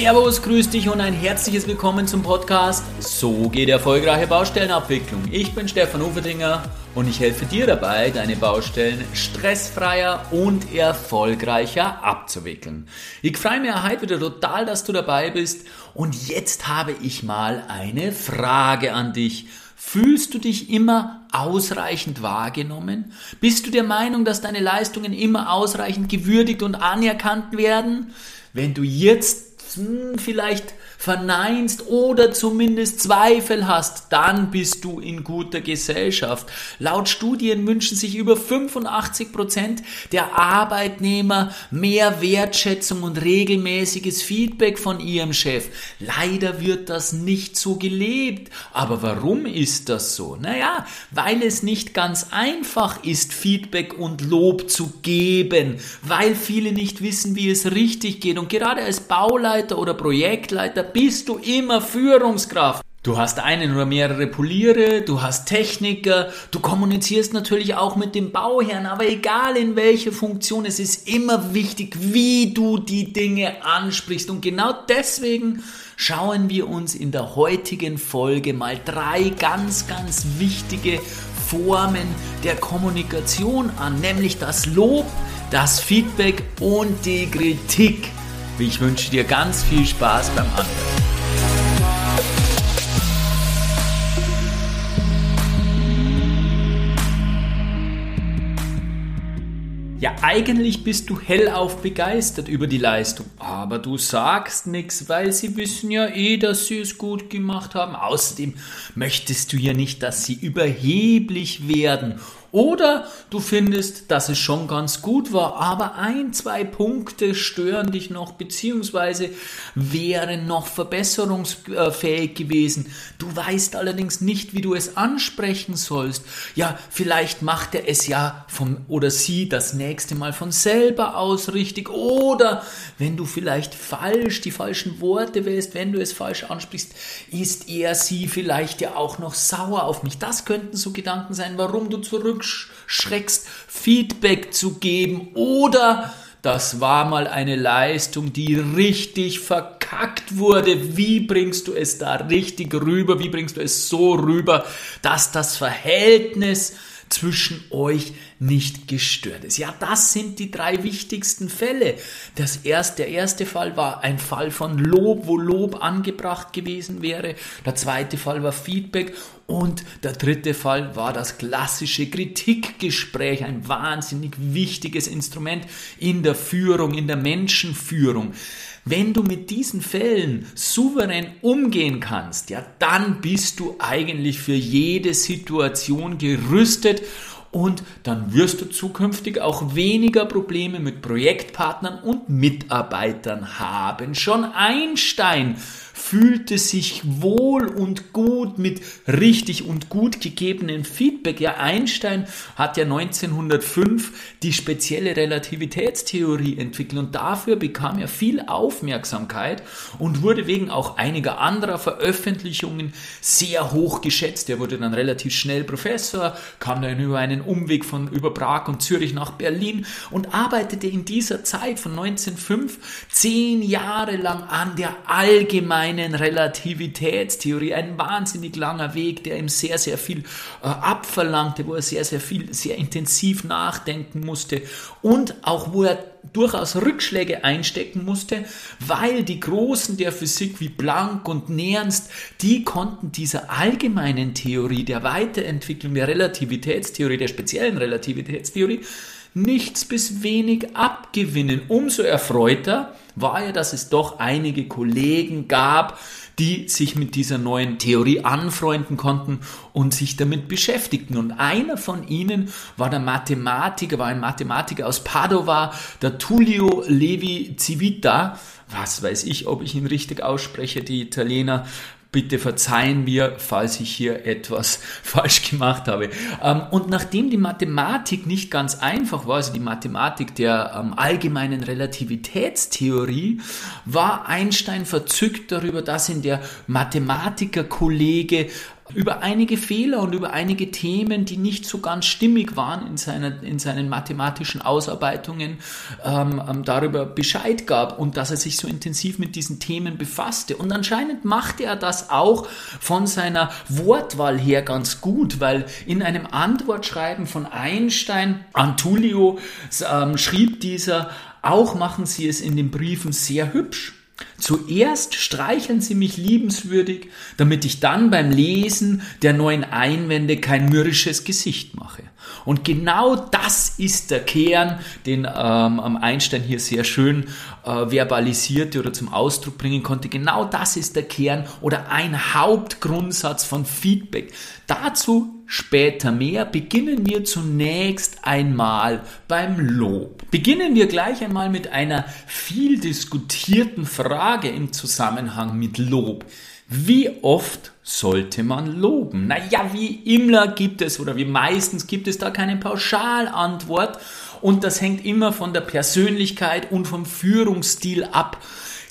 Servus, grüß dich und ein herzliches Willkommen zum Podcast So geht erfolgreiche Baustellenabwicklung. Ich bin Stefan Uferdinger und ich helfe dir dabei, deine Baustellen stressfreier und erfolgreicher abzuwickeln. Ich freue mich heute wieder total, dass du dabei bist und jetzt habe ich mal eine Frage an dich. Fühlst du dich immer ausreichend wahrgenommen? Bist du der Meinung, dass deine Leistungen immer ausreichend gewürdigt und anerkannt werden? Wenn du jetzt vielleicht verneinst oder zumindest Zweifel hast, dann bist du in guter Gesellschaft. Laut Studien wünschen sich über 85 Prozent der Arbeitnehmer mehr Wertschätzung und regelmäßiges Feedback von ihrem Chef. Leider wird das nicht so gelebt. Aber warum ist das so? Naja, weil es nicht ganz einfach ist, Feedback und Lob zu geben, weil viele nicht wissen, wie es richtig geht. Und gerade als Bauleiter oder Projektleiter bist du immer Führungskraft. Du hast einen oder mehrere Poliere, du hast Techniker, du kommunizierst natürlich auch mit dem Bauherrn, aber egal in welcher Funktion, es ist immer wichtig, wie du die Dinge ansprichst. Und genau deswegen schauen wir uns in der heutigen Folge mal drei ganz, ganz wichtige Formen der Kommunikation an, nämlich das Lob, das Feedback und die Kritik. Ich wünsche dir ganz viel Spaß beim Anhören. Ja, eigentlich bist du hellauf begeistert über die Leistung, aber du sagst nichts, weil sie wissen ja eh, dass sie es gut gemacht haben. Außerdem möchtest du ja nicht, dass sie überheblich werden oder du findest, dass es schon ganz gut war, aber ein, zwei Punkte stören dich noch, beziehungsweise wären noch verbesserungsfähig gewesen. Du weißt allerdings nicht, wie du es ansprechen sollst. Ja, vielleicht macht er es ja von oder sie das nächste Mal von selber aus richtig. Oder wenn du vielleicht falsch die falschen Worte wählst, wenn du es falsch ansprichst, ist er sie vielleicht ja auch noch sauer auf mich. Das könnten so Gedanken sein, warum du zurück zurückschreckst, Feedback zu geben oder das war mal eine Leistung, die richtig verkackt wurde. Wie bringst du es da richtig rüber? Wie bringst du es so rüber, dass das Verhältnis zwischen euch nicht gestört ist. Ja, das sind die drei wichtigsten Fälle. Das erste, der erste Fall war ein Fall von Lob, wo Lob angebracht gewesen wäre. Der zweite Fall war Feedback und der dritte Fall war das klassische Kritikgespräch, ein wahnsinnig wichtiges Instrument in der Führung, in der Menschenführung. Wenn du mit diesen Fällen souverän umgehen kannst, ja, dann bist du eigentlich für jede Situation gerüstet und dann wirst du zukünftig auch weniger Probleme mit Projektpartnern und Mitarbeitern haben. Schon Einstein fühlte sich wohl und gut mit richtig und gut gegebenen Feedback. Ja, Einstein hat ja 1905 die spezielle Relativitätstheorie entwickelt und dafür bekam er viel Aufmerksamkeit und wurde wegen auch einiger anderer Veröffentlichungen sehr hoch geschätzt. Er wurde dann relativ schnell Professor, kam dann über einen Umweg von über Prag und Zürich nach Berlin und arbeitete in dieser Zeit von 1905 zehn Jahre lang an der allgemeinen allgemeinen Relativitätstheorie, ein wahnsinnig langer Weg, der ihm sehr, sehr viel äh, abverlangte, wo er sehr, sehr viel, sehr intensiv nachdenken musste und auch wo er durchaus Rückschläge einstecken musste, weil die Großen der Physik wie Planck und Nernst, die konnten dieser allgemeinen Theorie der Weiterentwicklung der Relativitätstheorie, der speziellen Relativitätstheorie, nichts bis wenig abgewinnen. Umso erfreuter war ja, dass es doch einige Kollegen gab, die sich mit dieser neuen Theorie anfreunden konnten und sich damit beschäftigten. Und einer von ihnen war der Mathematiker, war ein Mathematiker aus Padova, der Tullio Levi Civita. Was weiß ich, ob ich ihn richtig ausspreche, die Italiener Bitte verzeihen mir, falls ich hier etwas falsch gemacht habe. Ähm, und nachdem die Mathematik nicht ganz einfach war, also die Mathematik der ähm, allgemeinen Relativitätstheorie, war Einstein verzückt darüber, dass ihn der Mathematikerkollege über einige Fehler und über einige Themen, die nicht so ganz stimmig waren in, seiner, in seinen mathematischen Ausarbeitungen, ähm, ähm, darüber Bescheid gab und dass er sich so intensiv mit diesen Themen befasste. Und anscheinend machte er das auch von seiner Wortwahl her ganz gut, weil in einem Antwortschreiben von Einstein an Tullio ähm, schrieb dieser, auch machen Sie es in den Briefen sehr hübsch. Zuerst streicheln Sie mich liebenswürdig, damit ich dann beim Lesen der neuen Einwände kein mürrisches Gesicht mache. Und genau das ist der Kern, den ähm, Einstein hier sehr schön äh, verbalisierte oder zum Ausdruck bringen konnte. Genau das ist der Kern oder ein Hauptgrundsatz von Feedback. Dazu später mehr. Beginnen wir zunächst einmal beim Lob. Beginnen wir gleich einmal mit einer viel diskutierten Frage im Zusammenhang mit Lob. Wie oft sollte man loben? Naja, wie immer gibt es oder wie meistens gibt es da keine Pauschalantwort und das hängt immer von der Persönlichkeit und vom Führungsstil ab.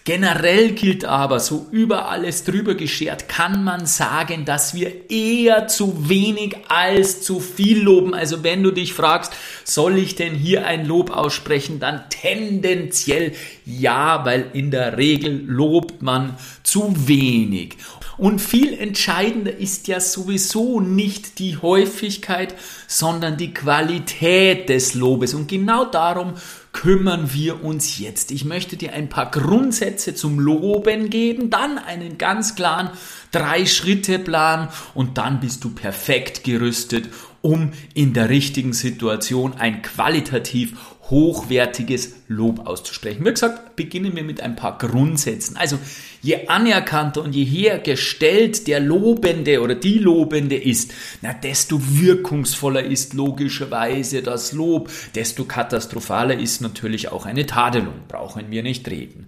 Generell gilt aber, so über alles drüber geschert, kann man sagen, dass wir eher zu wenig als zu viel loben. Also wenn du dich fragst, soll ich denn hier ein Lob aussprechen, dann tendenziell ja, weil in der Regel lobt man zu wenig. Und viel entscheidender ist ja sowieso nicht die Häufigkeit, sondern die Qualität des Lobes. Und genau darum kümmern wir uns jetzt. Ich möchte dir ein paar Grundsätze zum Loben geben, dann einen ganz klaren Drei-Schritte-Plan und dann bist du perfekt gerüstet, um in der richtigen Situation ein qualitativ hochwertiges Lob auszusprechen. Wie gesagt, beginnen wir mit ein paar Grundsätzen. Also je anerkannter und je hergestellt der Lobende oder die Lobende ist, na, desto wirkungsvoller ist logischerweise das Lob, desto katastrophaler ist natürlich auch eine Tadelung, brauchen wir nicht reden.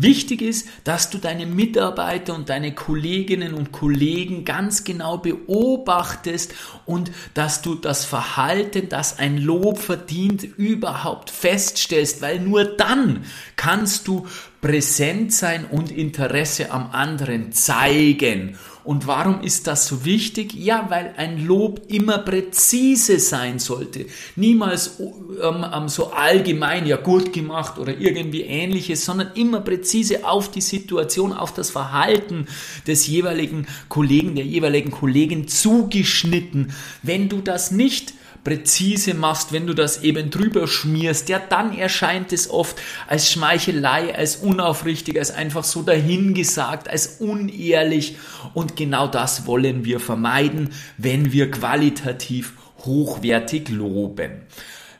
Wichtig ist, dass du deine Mitarbeiter und deine Kolleginnen und Kollegen ganz genau beobachtest und dass du das Verhalten, das ein Lob verdient, überhaupt feststellst, weil nur dann kannst du präsent sein und Interesse am anderen zeigen. Und warum ist das so wichtig? Ja, weil ein Lob immer präzise sein sollte. Niemals ähm, ähm, so allgemein, ja gut gemacht oder irgendwie ähnliches, sondern immer präzise auf die Situation, auf das Verhalten des jeweiligen Kollegen, der jeweiligen Kollegin zugeschnitten. Wenn du das nicht präzise machst, wenn du das eben drüber schmierst, ja, dann erscheint es oft als Schmeichelei, als unaufrichtig, als einfach so dahingesagt, als unehrlich. Und genau das wollen wir vermeiden, wenn wir qualitativ hochwertig loben.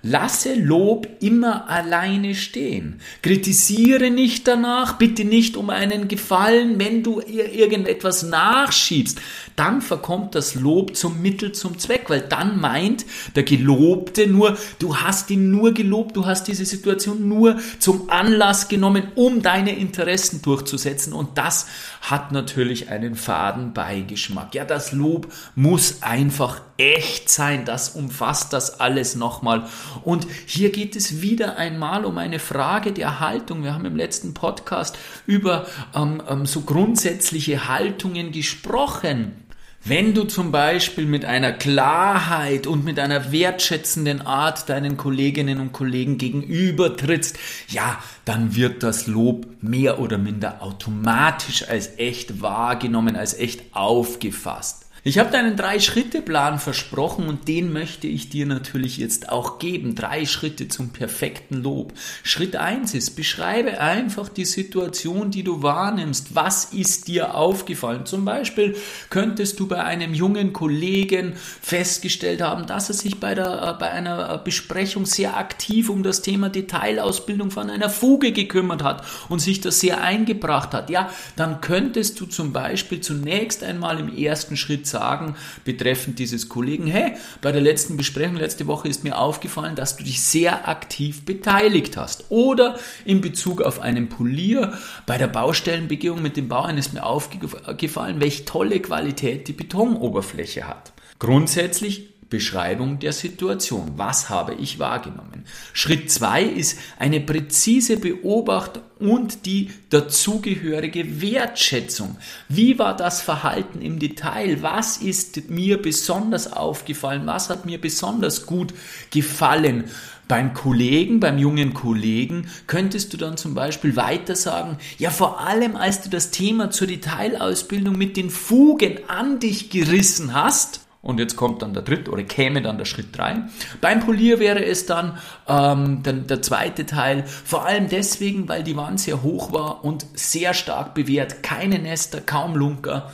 Lasse Lob immer alleine stehen. Kritisiere nicht danach, bitte nicht um einen Gefallen, wenn du ihr irgendetwas nachschiebst. Dann verkommt das Lob zum Mittel zum Zweck, weil dann meint der Gelobte nur, du hast ihn nur gelobt, du hast diese Situation nur zum Anlass genommen, um deine Interessen durchzusetzen. Und das hat natürlich einen faden Beigeschmack. Ja, das Lob muss einfach echt sein. Das umfasst das alles nochmal. Und hier geht es wieder einmal um eine Frage der Haltung. Wir haben im letzten Podcast über ähm, ähm, so grundsätzliche Haltungen gesprochen. Wenn du zum Beispiel mit einer Klarheit und mit einer wertschätzenden Art deinen Kolleginnen und Kollegen gegenübertrittst, ja, dann wird das Lob mehr oder minder automatisch als echt wahrgenommen, als echt aufgefasst. Ich habe deinen Drei-Schritte-Plan versprochen und den möchte ich dir natürlich jetzt auch geben. Drei Schritte zum perfekten Lob. Schritt eins ist, beschreibe einfach die Situation, die du wahrnimmst. Was ist dir aufgefallen? Zum Beispiel könntest du bei einem jungen Kollegen festgestellt haben, dass er sich bei, der, äh, bei einer äh, Besprechung sehr aktiv um das Thema Detailausbildung von einer Fuge gekümmert hat und sich das sehr eingebracht hat. Ja, dann könntest du zum Beispiel zunächst einmal im ersten Schritt sagen betreffend dieses Kollegen, hey, bei der letzten Besprechung letzte Woche ist mir aufgefallen, dass du dich sehr aktiv beteiligt hast. Oder in Bezug auf einen Polier bei der Baustellenbegehung mit dem Bauern ist mir aufgefallen, welche tolle Qualität die Betonoberfläche hat. Grundsätzlich Beschreibung der Situation. Was habe ich wahrgenommen? Schritt zwei ist eine präzise Beobachtung und die dazugehörige Wertschätzung. Wie war das Verhalten im Detail? Was ist mir besonders aufgefallen? Was hat mir besonders gut gefallen? Beim Kollegen, beim jungen Kollegen, könntest du dann zum Beispiel weiter sagen, ja vor allem als du das Thema zur Detailausbildung mit den Fugen an dich gerissen hast, und jetzt kommt dann der dritte oder käme dann der Schritt drei. Beim Polier wäre es dann ähm, der, der zweite Teil, vor allem deswegen, weil die Wand sehr hoch war und sehr stark bewährt, keine Nester, kaum Lunker.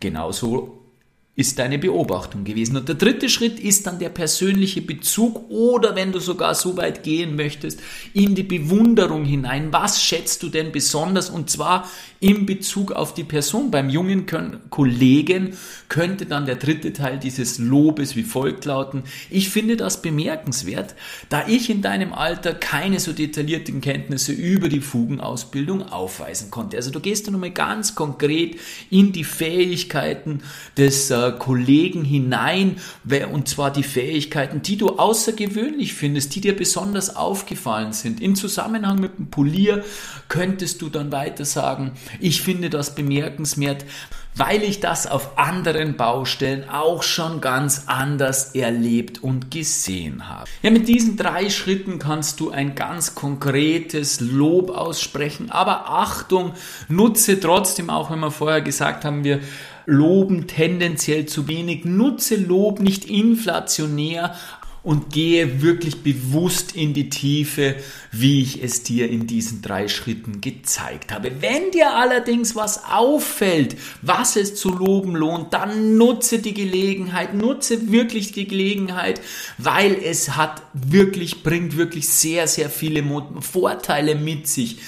Genauso ist deine Beobachtung gewesen. Und der dritte Schritt ist dann der persönliche Bezug oder wenn du sogar so weit gehen möchtest, in die Bewunderung hinein. Was schätzt du denn besonders? Und zwar in Bezug auf die Person. Beim jungen Kollegen könnte dann der dritte Teil dieses Lobes wie folgt lauten. Ich finde das bemerkenswert, da ich in deinem Alter keine so detaillierten Kenntnisse über die Fugenausbildung aufweisen konnte. Also du gehst dann nochmal ganz konkret in die Fähigkeiten des äh, Kollegen hinein, und zwar die Fähigkeiten, die du außergewöhnlich findest, die dir besonders aufgefallen sind. In Zusammenhang mit dem Polier könntest du dann weiter sagen, ich finde das bemerkenswert, weil ich das auf anderen Baustellen auch schon ganz anders erlebt und gesehen habe. Ja, mit diesen drei Schritten kannst du ein ganz konkretes Lob aussprechen, aber Achtung, nutze trotzdem auch, wenn wir vorher gesagt haben, wir loben tendenziell zu wenig, nutze Lob nicht inflationär, und gehe wirklich bewusst in die Tiefe, wie ich es dir in diesen drei Schritten gezeigt habe. Wenn dir allerdings was auffällt, was es zu loben lohnt, dann nutze die Gelegenheit, nutze wirklich die Gelegenheit, weil es hat wirklich, bringt wirklich sehr, sehr viele Vorteile mit sich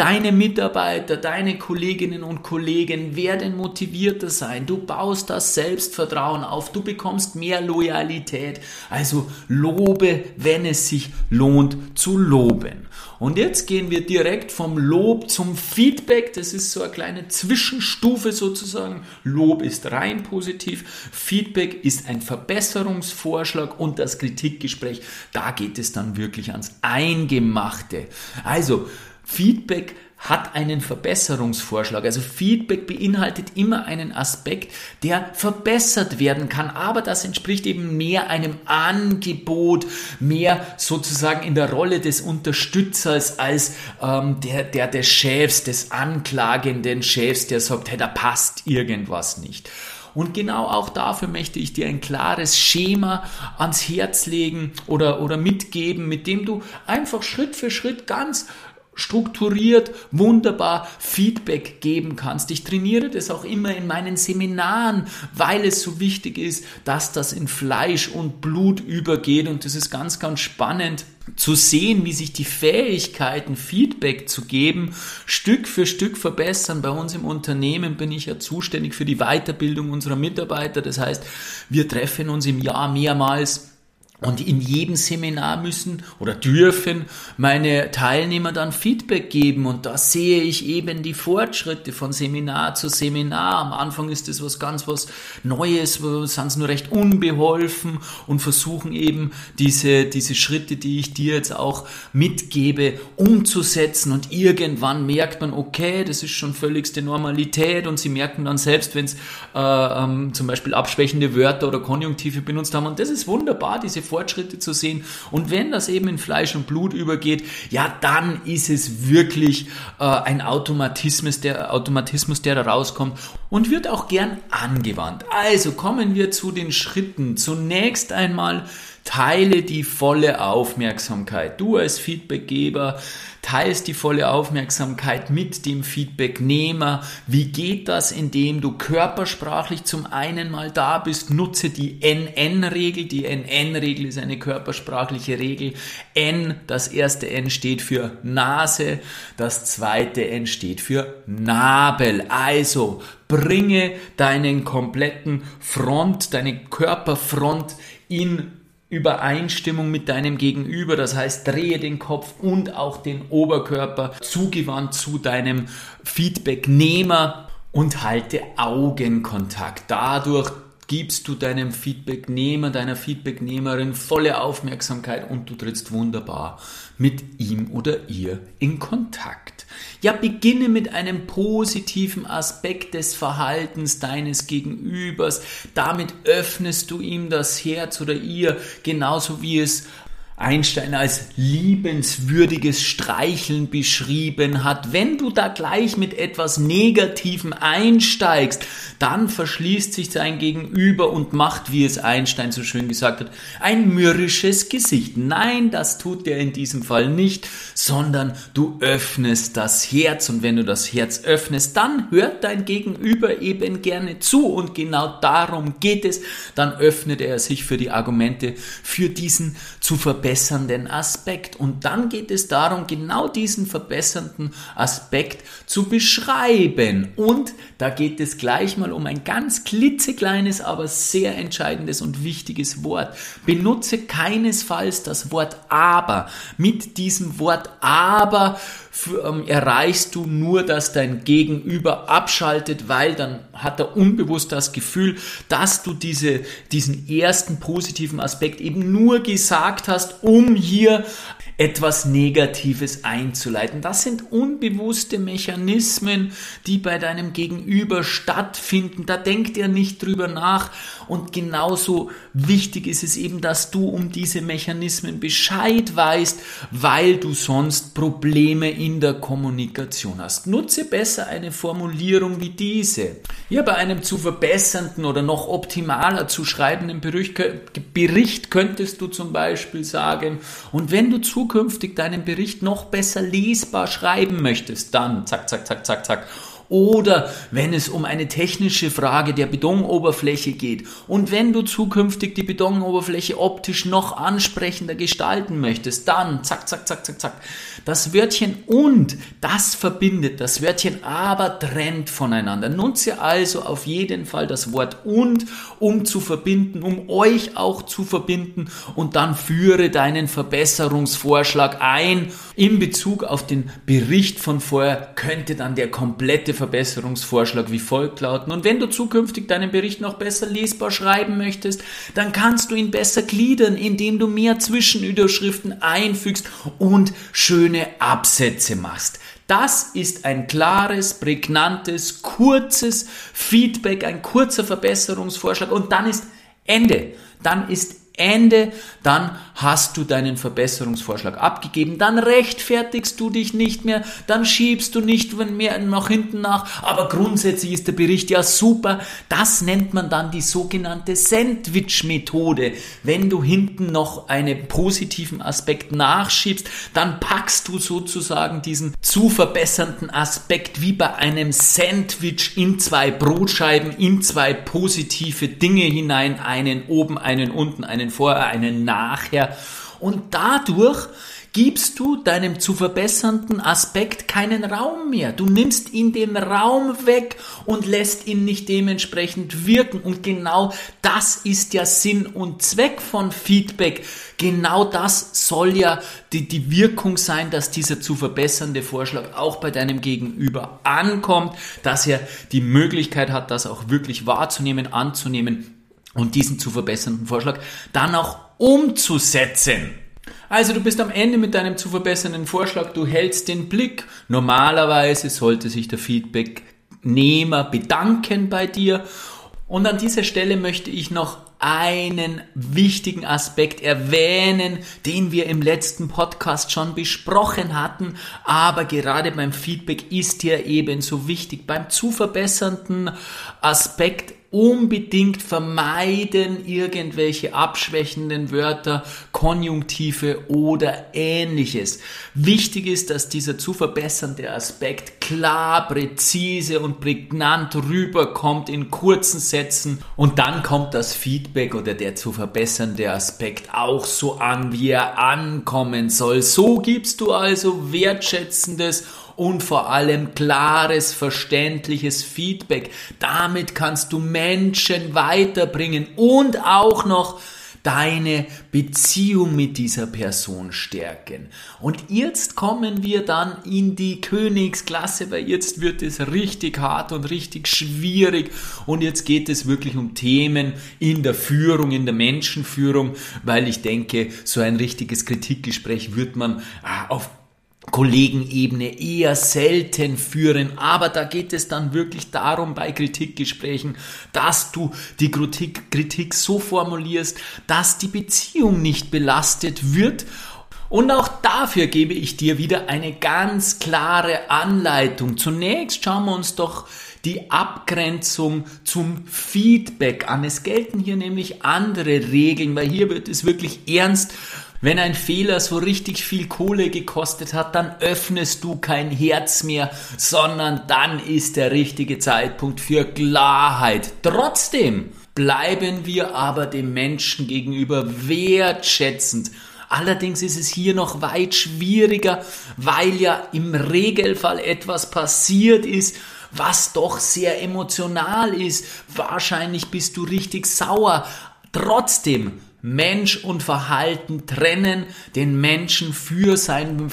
Deine Mitarbeiter, deine Kolleginnen und Kollegen werden motivierter sein. Du baust das Selbstvertrauen auf. Du bekommst mehr Loyalität. Also lobe, wenn es sich lohnt zu loben. Und jetzt gehen wir direkt vom Lob zum Feedback. Das ist so eine kleine Zwischenstufe sozusagen. Lob ist rein positiv. Feedback ist ein Verbesserungsvorschlag und das Kritikgespräch. Da geht es dann wirklich ans Eingemachte. Also, Feedback hat einen Verbesserungsvorschlag. Also Feedback beinhaltet immer einen Aspekt, der verbessert werden kann. Aber das entspricht eben mehr einem Angebot, mehr sozusagen in der Rolle des Unterstützers als ähm, der, der des Chefs, des anklagenden Chefs, der sagt, hey, da passt irgendwas nicht. Und genau auch dafür möchte ich dir ein klares Schema ans Herz legen oder, oder mitgeben, mit dem du einfach Schritt für Schritt ganz strukturiert, wunderbar Feedback geben kannst. Ich trainiere das auch immer in meinen Seminaren, weil es so wichtig ist, dass das in Fleisch und Blut übergeht und das ist ganz, ganz spannend zu sehen, wie sich die Fähigkeiten, Feedback zu geben, Stück für Stück verbessern. Bei uns im Unternehmen bin ich ja zuständig für die Weiterbildung unserer Mitarbeiter. Das heißt, wir treffen uns im Jahr mehrmals und in jedem Seminar müssen oder dürfen meine Teilnehmer dann Feedback geben. Und da sehe ich eben die Fortschritte von Seminar zu Seminar. Am Anfang ist das was ganz was Neues, sind sie nur recht unbeholfen und versuchen eben diese, diese Schritte, die ich dir jetzt auch mitgebe, umzusetzen. Und irgendwann merkt man, okay, das ist schon völligste Normalität. Und sie merken dann selbst, wenn es äh, ähm, zum Beispiel abschwächende Wörter oder Konjunktive benutzt haben. Und das ist wunderbar, diese Fortschritte zu sehen. Und wenn das eben in Fleisch und Blut übergeht, ja, dann ist es wirklich äh, ein Automatismus, der Automatismus, der da rauskommt und wird auch gern angewandt. Also kommen wir zu den Schritten. Zunächst einmal teile die volle Aufmerksamkeit. Du als Feedbackgeber teilst die volle Aufmerksamkeit mit dem Feedbacknehmer. Wie geht das, indem du körpersprachlich zum einen mal da bist? Nutze die NN-Regel. Die NN-Regel ist eine körpersprachliche Regel. N, das erste N steht für Nase, das zweite N steht für Nabel. Also bringe deinen kompletten Front, deine Körperfront in Übereinstimmung mit deinem Gegenüber, das heißt, drehe den Kopf und auch den Oberkörper zugewandt zu deinem Feedbacknehmer und halte Augenkontakt. Dadurch gibst du deinem Feedbacknehmer, deiner Feedbacknehmerin volle Aufmerksamkeit und du trittst wunderbar mit ihm oder ihr in Kontakt. Ja, beginne mit einem positiven Aspekt des Verhaltens deines Gegenübers. Damit öffnest du ihm das Herz oder ihr, genauso wie es Einstein als liebenswürdiges Streicheln beschrieben hat. Wenn du da gleich mit etwas Negativem einsteigst, dann verschließt sich sein Gegenüber und macht, wie es Einstein so schön gesagt hat, ein mürrisches Gesicht. Nein, das tut er in diesem Fall nicht, sondern du öffnest das Herz und wenn du das Herz öffnest, dann hört dein Gegenüber eben gerne zu und genau darum geht es. Dann öffnet er sich für die Argumente, für diesen zu verbessern verbessernden Aspekt. Und dann geht es darum, genau diesen verbessernden Aspekt zu beschreiben. Und da geht es gleich mal um ein ganz klitzekleines, aber sehr entscheidendes und wichtiges Wort. Benutze keinesfalls das Wort aber. Mit diesem Wort aber ähm, erreichst du nur, dass dein Gegenüber abschaltet, weil dann hat er unbewusst das Gefühl, dass du diese, diesen ersten positiven Aspekt eben nur gesagt hast, um hier etwas Negatives einzuleiten. Das sind unbewusste Mechanismen, die bei deinem Gegenüber stattfinden. Da denkt er nicht drüber nach. Und genauso wichtig ist es eben, dass du um diese Mechanismen Bescheid weißt, weil du sonst Probleme in der Kommunikation hast. Nutze besser eine Formulierung wie diese. Ja, bei einem zu verbessernden oder noch optimaler zu schreibenden Bericht könntest du zum Beispiel sagen, und wenn du zu zukünftig deinen Bericht noch besser lesbar schreiben möchtest, dann zack, zack, zack, zack, zack oder wenn es um eine technische Frage der Betonoberfläche geht und wenn du zukünftig die Betonoberfläche optisch noch ansprechender gestalten möchtest, dann zack, zack, zack, zack, zack. Das Wörtchen und, das verbindet, das Wörtchen aber trennt voneinander. Nutze also auf jeden Fall das Wort und, um zu verbinden, um euch auch zu verbinden und dann führe deinen Verbesserungsvorschlag ein. In Bezug auf den Bericht von vorher könnte dann der komplette Verbesserungsvorschlag wie folgt lauten. Und wenn du zukünftig deinen Bericht noch besser lesbar schreiben möchtest, dann kannst du ihn besser gliedern, indem du mehr Zwischenüberschriften einfügst und schöne Absätze machst. Das ist ein klares, prägnantes, kurzes Feedback, ein kurzer Verbesserungsvorschlag und dann ist Ende. Dann ist Ende, dann hast du deinen Verbesserungsvorschlag abgegeben, dann rechtfertigst du dich nicht mehr, dann schiebst du nicht mehr nach hinten nach, aber grundsätzlich ist der Bericht ja super. Das nennt man dann die sogenannte Sandwich-Methode. Wenn du hinten noch einen positiven Aspekt nachschiebst, dann packst du sozusagen diesen zu verbessernden Aspekt wie bei einem Sandwich in zwei Brotscheiben, in zwei positive Dinge hinein, einen oben, einen unten, einen einen vorher, einen nachher. Und dadurch gibst du deinem zu verbessernden Aspekt keinen Raum mehr. Du nimmst ihn den Raum weg und lässt ihn nicht dementsprechend wirken. Und genau das ist ja Sinn und Zweck von Feedback. Genau das soll ja die, die Wirkung sein, dass dieser zu verbessernde Vorschlag auch bei deinem Gegenüber ankommt, dass er die Möglichkeit hat, das auch wirklich wahrzunehmen, anzunehmen und diesen zu verbessernden Vorschlag dann auch umzusetzen. Also du bist am Ende mit deinem zu verbessernden Vorschlag, du hältst den Blick. Normalerweise sollte sich der Feedbacknehmer bedanken bei dir. Und an dieser Stelle möchte ich noch einen wichtigen Aspekt erwähnen, den wir im letzten Podcast schon besprochen hatten, aber gerade beim Feedback ist hier ebenso wichtig. Beim zu verbessernden Aspekt unbedingt vermeiden irgendwelche abschwächenden Wörter, Konjunktive oder ähnliches. Wichtig ist, dass dieser zu verbessernde Aspekt klar, präzise und prägnant rüberkommt in kurzen Sätzen und dann kommt das Feedback oder der zu verbessernde Aspekt auch so an, wie er ankommen soll. So gibst du also wertschätzendes und vor allem klares, verständliches Feedback. Damit kannst du Menschen weiterbringen und auch noch deine Beziehung mit dieser Person stärken. Und jetzt kommen wir dann in die Königsklasse, weil jetzt wird es richtig hart und richtig schwierig und jetzt geht es wirklich um Themen in der Führung, in der Menschenführung, weil ich denke, so ein richtiges Kritikgespräch wird man ah, auf Kollegenebene eher selten führen, aber da geht es dann wirklich darum bei Kritikgesprächen, dass du die Kritik, Kritik so formulierst, dass die Beziehung nicht belastet wird und auch dafür gebe ich dir wieder eine ganz klare Anleitung. Zunächst schauen wir uns doch die Abgrenzung zum Feedback an. Es gelten hier nämlich andere Regeln, weil hier wird es wirklich ernst wenn ein Fehler so richtig viel Kohle gekostet hat, dann öffnest du kein Herz mehr, sondern dann ist der richtige Zeitpunkt für Klarheit. Trotzdem bleiben wir aber dem Menschen gegenüber wertschätzend. Allerdings ist es hier noch weit schwieriger, weil ja im Regelfall etwas passiert ist, was doch sehr emotional ist. Wahrscheinlich bist du richtig sauer. Trotzdem Mensch und Verhalten trennen, den Menschen für sein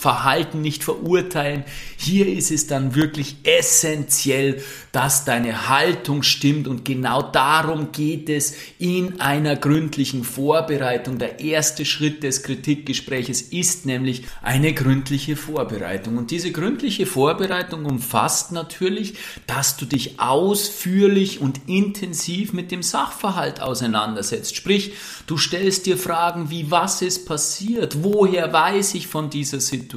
Verhalten nicht verurteilen. Hier ist es dann wirklich essentiell, dass deine Haltung stimmt und genau darum geht es in einer gründlichen Vorbereitung. Der erste Schritt des Kritikgespräches ist nämlich eine gründliche Vorbereitung. Und diese gründliche Vorbereitung umfasst natürlich, dass du dich ausführlich und intensiv mit dem Sachverhalt auseinandersetzt. Sprich, du stellst dir Fragen wie, was ist passiert? Woher weiß ich von dieser Situation?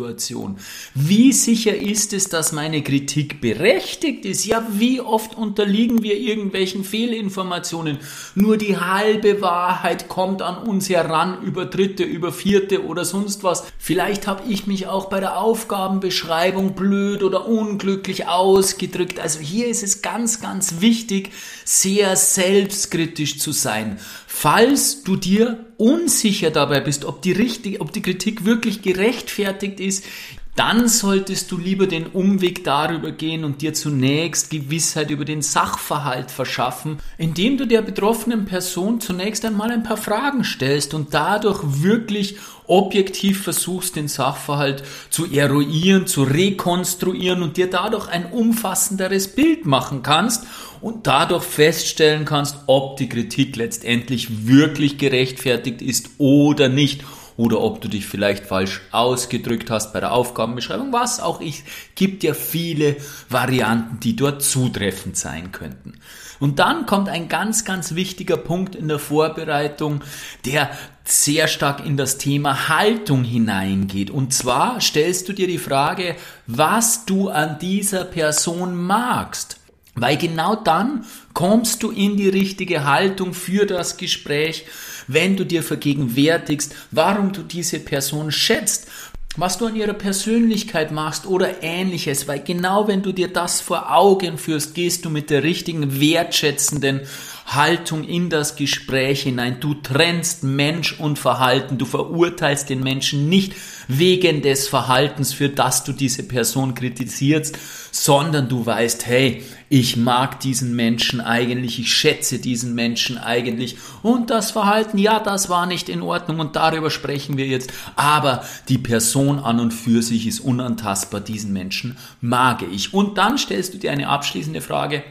Wie sicher ist es, dass meine Kritik berechtigt ist? Ja, wie oft unterliegen wir irgendwelchen Fehlinformationen? Nur die halbe Wahrheit kommt an uns heran über dritte, über vierte oder sonst was. Vielleicht habe ich mich auch bei der Aufgabenbeschreibung blöd oder unglücklich ausgedrückt. Also hier ist es ganz, ganz wichtig, sehr selbstkritisch zu sein. Falls du dir unsicher dabei bist, ob die, richtig, ob die Kritik wirklich gerechtfertigt ist, dann solltest du lieber den Umweg darüber gehen und dir zunächst Gewissheit über den Sachverhalt verschaffen, indem du der betroffenen Person zunächst einmal ein paar Fragen stellst und dadurch wirklich objektiv versuchst, den Sachverhalt zu eruieren, zu rekonstruieren und dir dadurch ein umfassenderes Bild machen kannst und dadurch feststellen kannst, ob die Kritik letztendlich wirklich gerechtfertigt ist oder nicht oder ob du dich vielleicht falsch ausgedrückt hast bei der Aufgabenbeschreibung, was auch ich, gibt ja viele Varianten, die dort zutreffend sein könnten. Und dann kommt ein ganz, ganz wichtiger Punkt in der Vorbereitung, der sehr stark in das Thema Haltung hineingeht. Und zwar stellst du dir die Frage, was du an dieser Person magst. Weil genau dann kommst du in die richtige Haltung für das Gespräch, wenn du dir vergegenwärtigst, warum du diese Person schätzt, was du an ihrer Persönlichkeit machst oder ähnliches, weil genau wenn du dir das vor Augen führst, gehst du mit der richtigen wertschätzenden Haltung in das Gespräch hinein. Du trennst Mensch und Verhalten, du verurteilst den Menschen nicht wegen des Verhaltens, für das du diese Person kritisierst, sondern du weißt, hey, ich mag diesen Menschen eigentlich, ich schätze diesen Menschen eigentlich. Und das Verhalten, ja, das war nicht in Ordnung und darüber sprechen wir jetzt, aber die Person an und für sich ist unantastbar, diesen Menschen mag ich. Und dann stellst du dir eine abschließende Frage,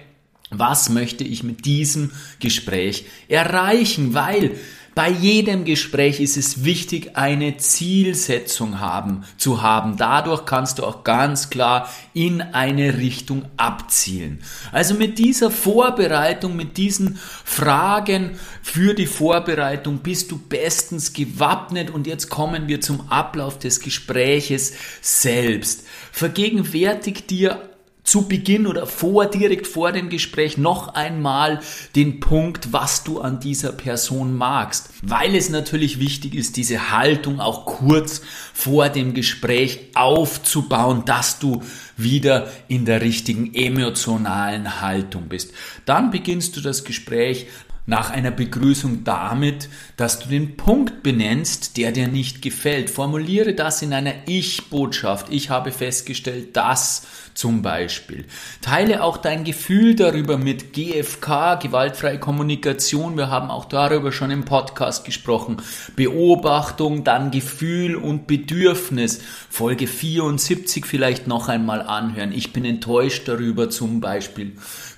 was möchte ich mit diesem Gespräch erreichen? Weil bei jedem Gespräch ist es wichtig, eine Zielsetzung haben, zu haben. Dadurch kannst du auch ganz klar in eine Richtung abzielen. Also mit dieser Vorbereitung, mit diesen Fragen für die Vorbereitung bist du bestens gewappnet und jetzt kommen wir zum Ablauf des Gespräches selbst. Vergegenwärtig dir zu Beginn oder vor, direkt vor dem Gespräch noch einmal den Punkt, was du an dieser Person magst. Weil es natürlich wichtig ist, diese Haltung auch kurz vor dem Gespräch aufzubauen, dass du wieder in der richtigen emotionalen Haltung bist. Dann beginnst du das Gespräch nach einer Begrüßung damit, dass du den Punkt benennst, der dir nicht gefällt. Formuliere das in einer Ich-Botschaft. Ich habe festgestellt, dass zum Beispiel. Teile auch dein Gefühl darüber mit GFK, gewaltfreie Kommunikation. Wir haben auch darüber schon im Podcast gesprochen. Beobachtung, dann Gefühl und Bedürfnis. Folge 74 vielleicht noch einmal anhören. Ich bin enttäuscht darüber zum Beispiel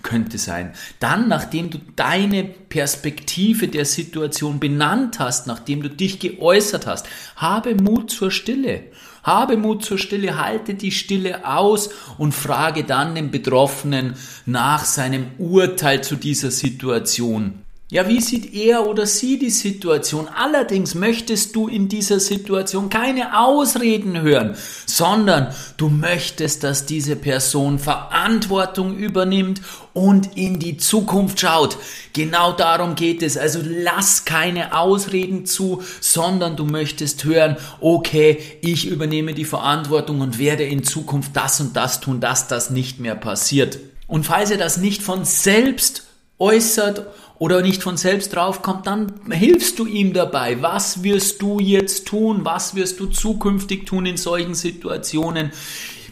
könnte sein. Dann, nachdem du deine Perspektive der Situation benannt hast, nachdem du dich geäußert hast, habe Mut zur Stille. Habe Mut zur Stille, halte die Stille aus und frage dann den Betroffenen nach seinem Urteil zu dieser Situation. Ja, wie sieht er oder sie die Situation? Allerdings möchtest du in dieser Situation keine Ausreden hören, sondern du möchtest, dass diese Person Verantwortung übernimmt und in die Zukunft schaut. Genau darum geht es. Also lass keine Ausreden zu, sondern du möchtest hören, okay, ich übernehme die Verantwortung und werde in Zukunft das und das tun, dass das nicht mehr passiert. Und falls er das nicht von selbst äußert oder nicht von selbst draufkommt, dann hilfst du ihm dabei. Was wirst du jetzt tun? Was wirst du zukünftig tun in solchen Situationen?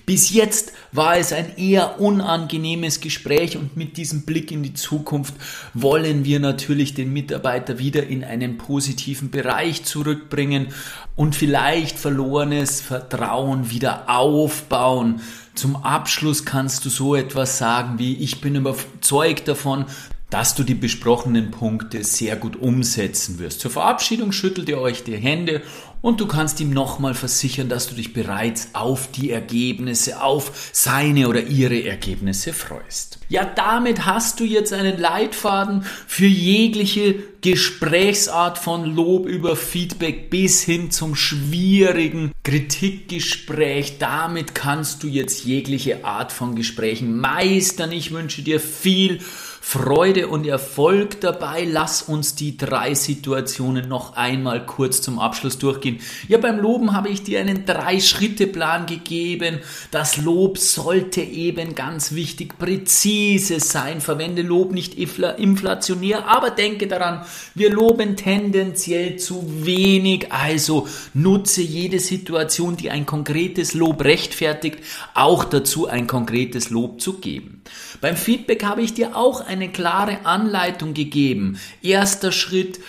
Bis jetzt war es ein eher unangenehmes Gespräch und mit diesem Blick in die Zukunft wollen wir natürlich den Mitarbeiter wieder in einen positiven Bereich zurückbringen und vielleicht verlorenes Vertrauen wieder aufbauen. Zum Abschluss kannst du so etwas sagen wie, ich bin überzeugt davon, dass du die besprochenen Punkte sehr gut umsetzen wirst. Zur Verabschiedung schüttelt ihr euch die Hände und du kannst ihm nochmal versichern, dass du dich bereits auf die Ergebnisse, auf seine oder ihre Ergebnisse freust. Ja, damit hast du jetzt einen Leitfaden für jegliche Gesprächsart von Lob über Feedback bis hin zum schwierigen Kritikgespräch. Damit kannst du jetzt jegliche Art von Gesprächen meistern. Ich wünsche dir viel Freude und Erfolg dabei. Lass uns die drei Situationen noch einmal kurz zum Abschluss durchgehen. Ja, beim Loben habe ich dir einen Drei-Schritte-Plan gegeben. Das Lob sollte eben ganz wichtig präzise sein. Verwende Lob nicht inflationär, aber denke daran, wir loben tendenziell zu wenig. Also nutze jede Situation, die ein konkretes Lob rechtfertigt, auch dazu ein konkretes Lob zu geben. Beim Feedback habe ich dir auch eine klare Anleitung gegeben. Erster Schritt,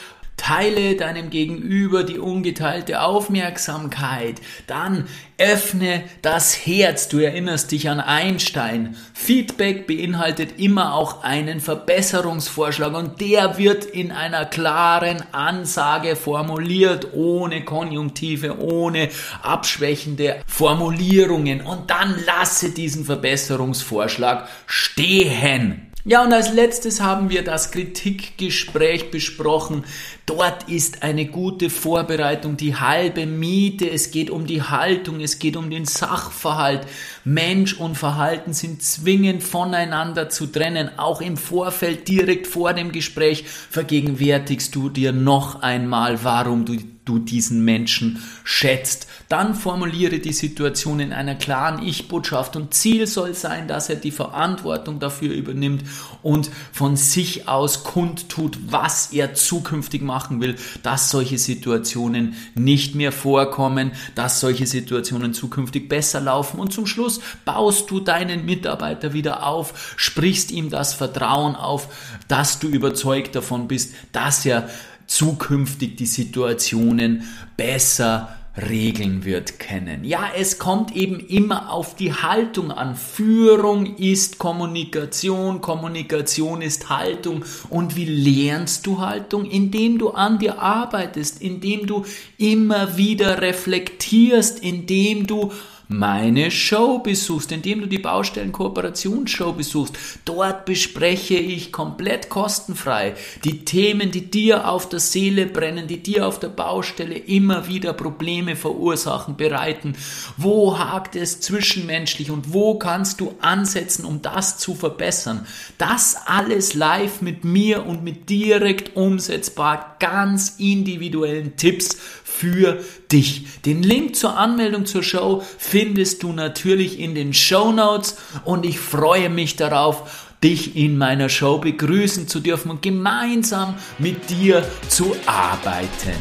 Teile deinem Gegenüber die ungeteilte Aufmerksamkeit. Dann öffne das Herz. Du erinnerst dich an Einstein. Feedback beinhaltet immer auch einen Verbesserungsvorschlag und der wird in einer klaren Ansage formuliert, ohne Konjunktive, ohne abschwächende Formulierungen. Und dann lasse diesen Verbesserungsvorschlag stehen. Ja, und als letztes haben wir das Kritikgespräch besprochen. Dort ist eine gute Vorbereitung die halbe Miete. Es geht um die Haltung, es geht um den Sachverhalt. Mensch und Verhalten sind zwingend voneinander zu trennen. Auch im Vorfeld, direkt vor dem Gespräch, vergegenwärtigst du dir noch einmal, warum du du diesen Menschen schätzt. Dann formuliere die Situation in einer klaren Ich-Botschaft und Ziel soll sein, dass er die Verantwortung dafür übernimmt und von sich aus kundtut, was er zukünftig machen will, dass solche Situationen nicht mehr vorkommen, dass solche Situationen zukünftig besser laufen und zum Schluss baust du deinen Mitarbeiter wieder auf, sprichst ihm das Vertrauen auf, dass du überzeugt davon bist, dass er zukünftig die Situationen besser regeln wird kennen. Ja, es kommt eben immer auf die Haltung an. Führung ist Kommunikation, Kommunikation ist Haltung. Und wie lernst du Haltung? Indem du an dir arbeitest, indem du immer wieder reflektierst, indem du meine Show besuchst, indem du die Baustellen Kooperationsshow besuchst. Dort bespreche ich komplett kostenfrei die Themen, die dir auf der Seele brennen, die dir auf der Baustelle immer wieder Probleme verursachen, bereiten. Wo hakt es zwischenmenschlich und wo kannst du ansetzen, um das zu verbessern? Das alles live mit mir und mit direkt umsetzbar, ganz individuellen Tipps für dich. Den Link zur Anmeldung zur Show findest du natürlich in den Show Notes und ich freue mich darauf, dich in meiner Show begrüßen zu dürfen und gemeinsam mit dir zu arbeiten.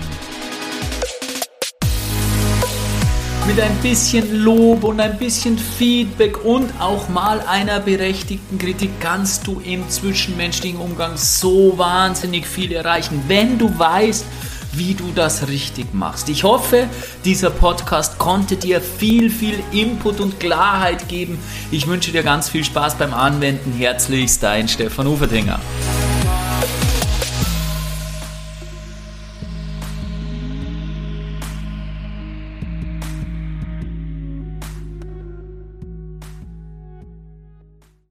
mit ein bisschen Lob und ein bisschen Feedback und auch mal einer berechtigten Kritik kannst du im zwischenmenschlichen Umgang so wahnsinnig viel erreichen, wenn du weißt, wie du das richtig machst. Ich hoffe, dieser Podcast konnte dir viel, viel Input und Klarheit geben. Ich wünsche dir ganz viel Spaß beim Anwenden. Herzlichst dein Stefan Uferdinger.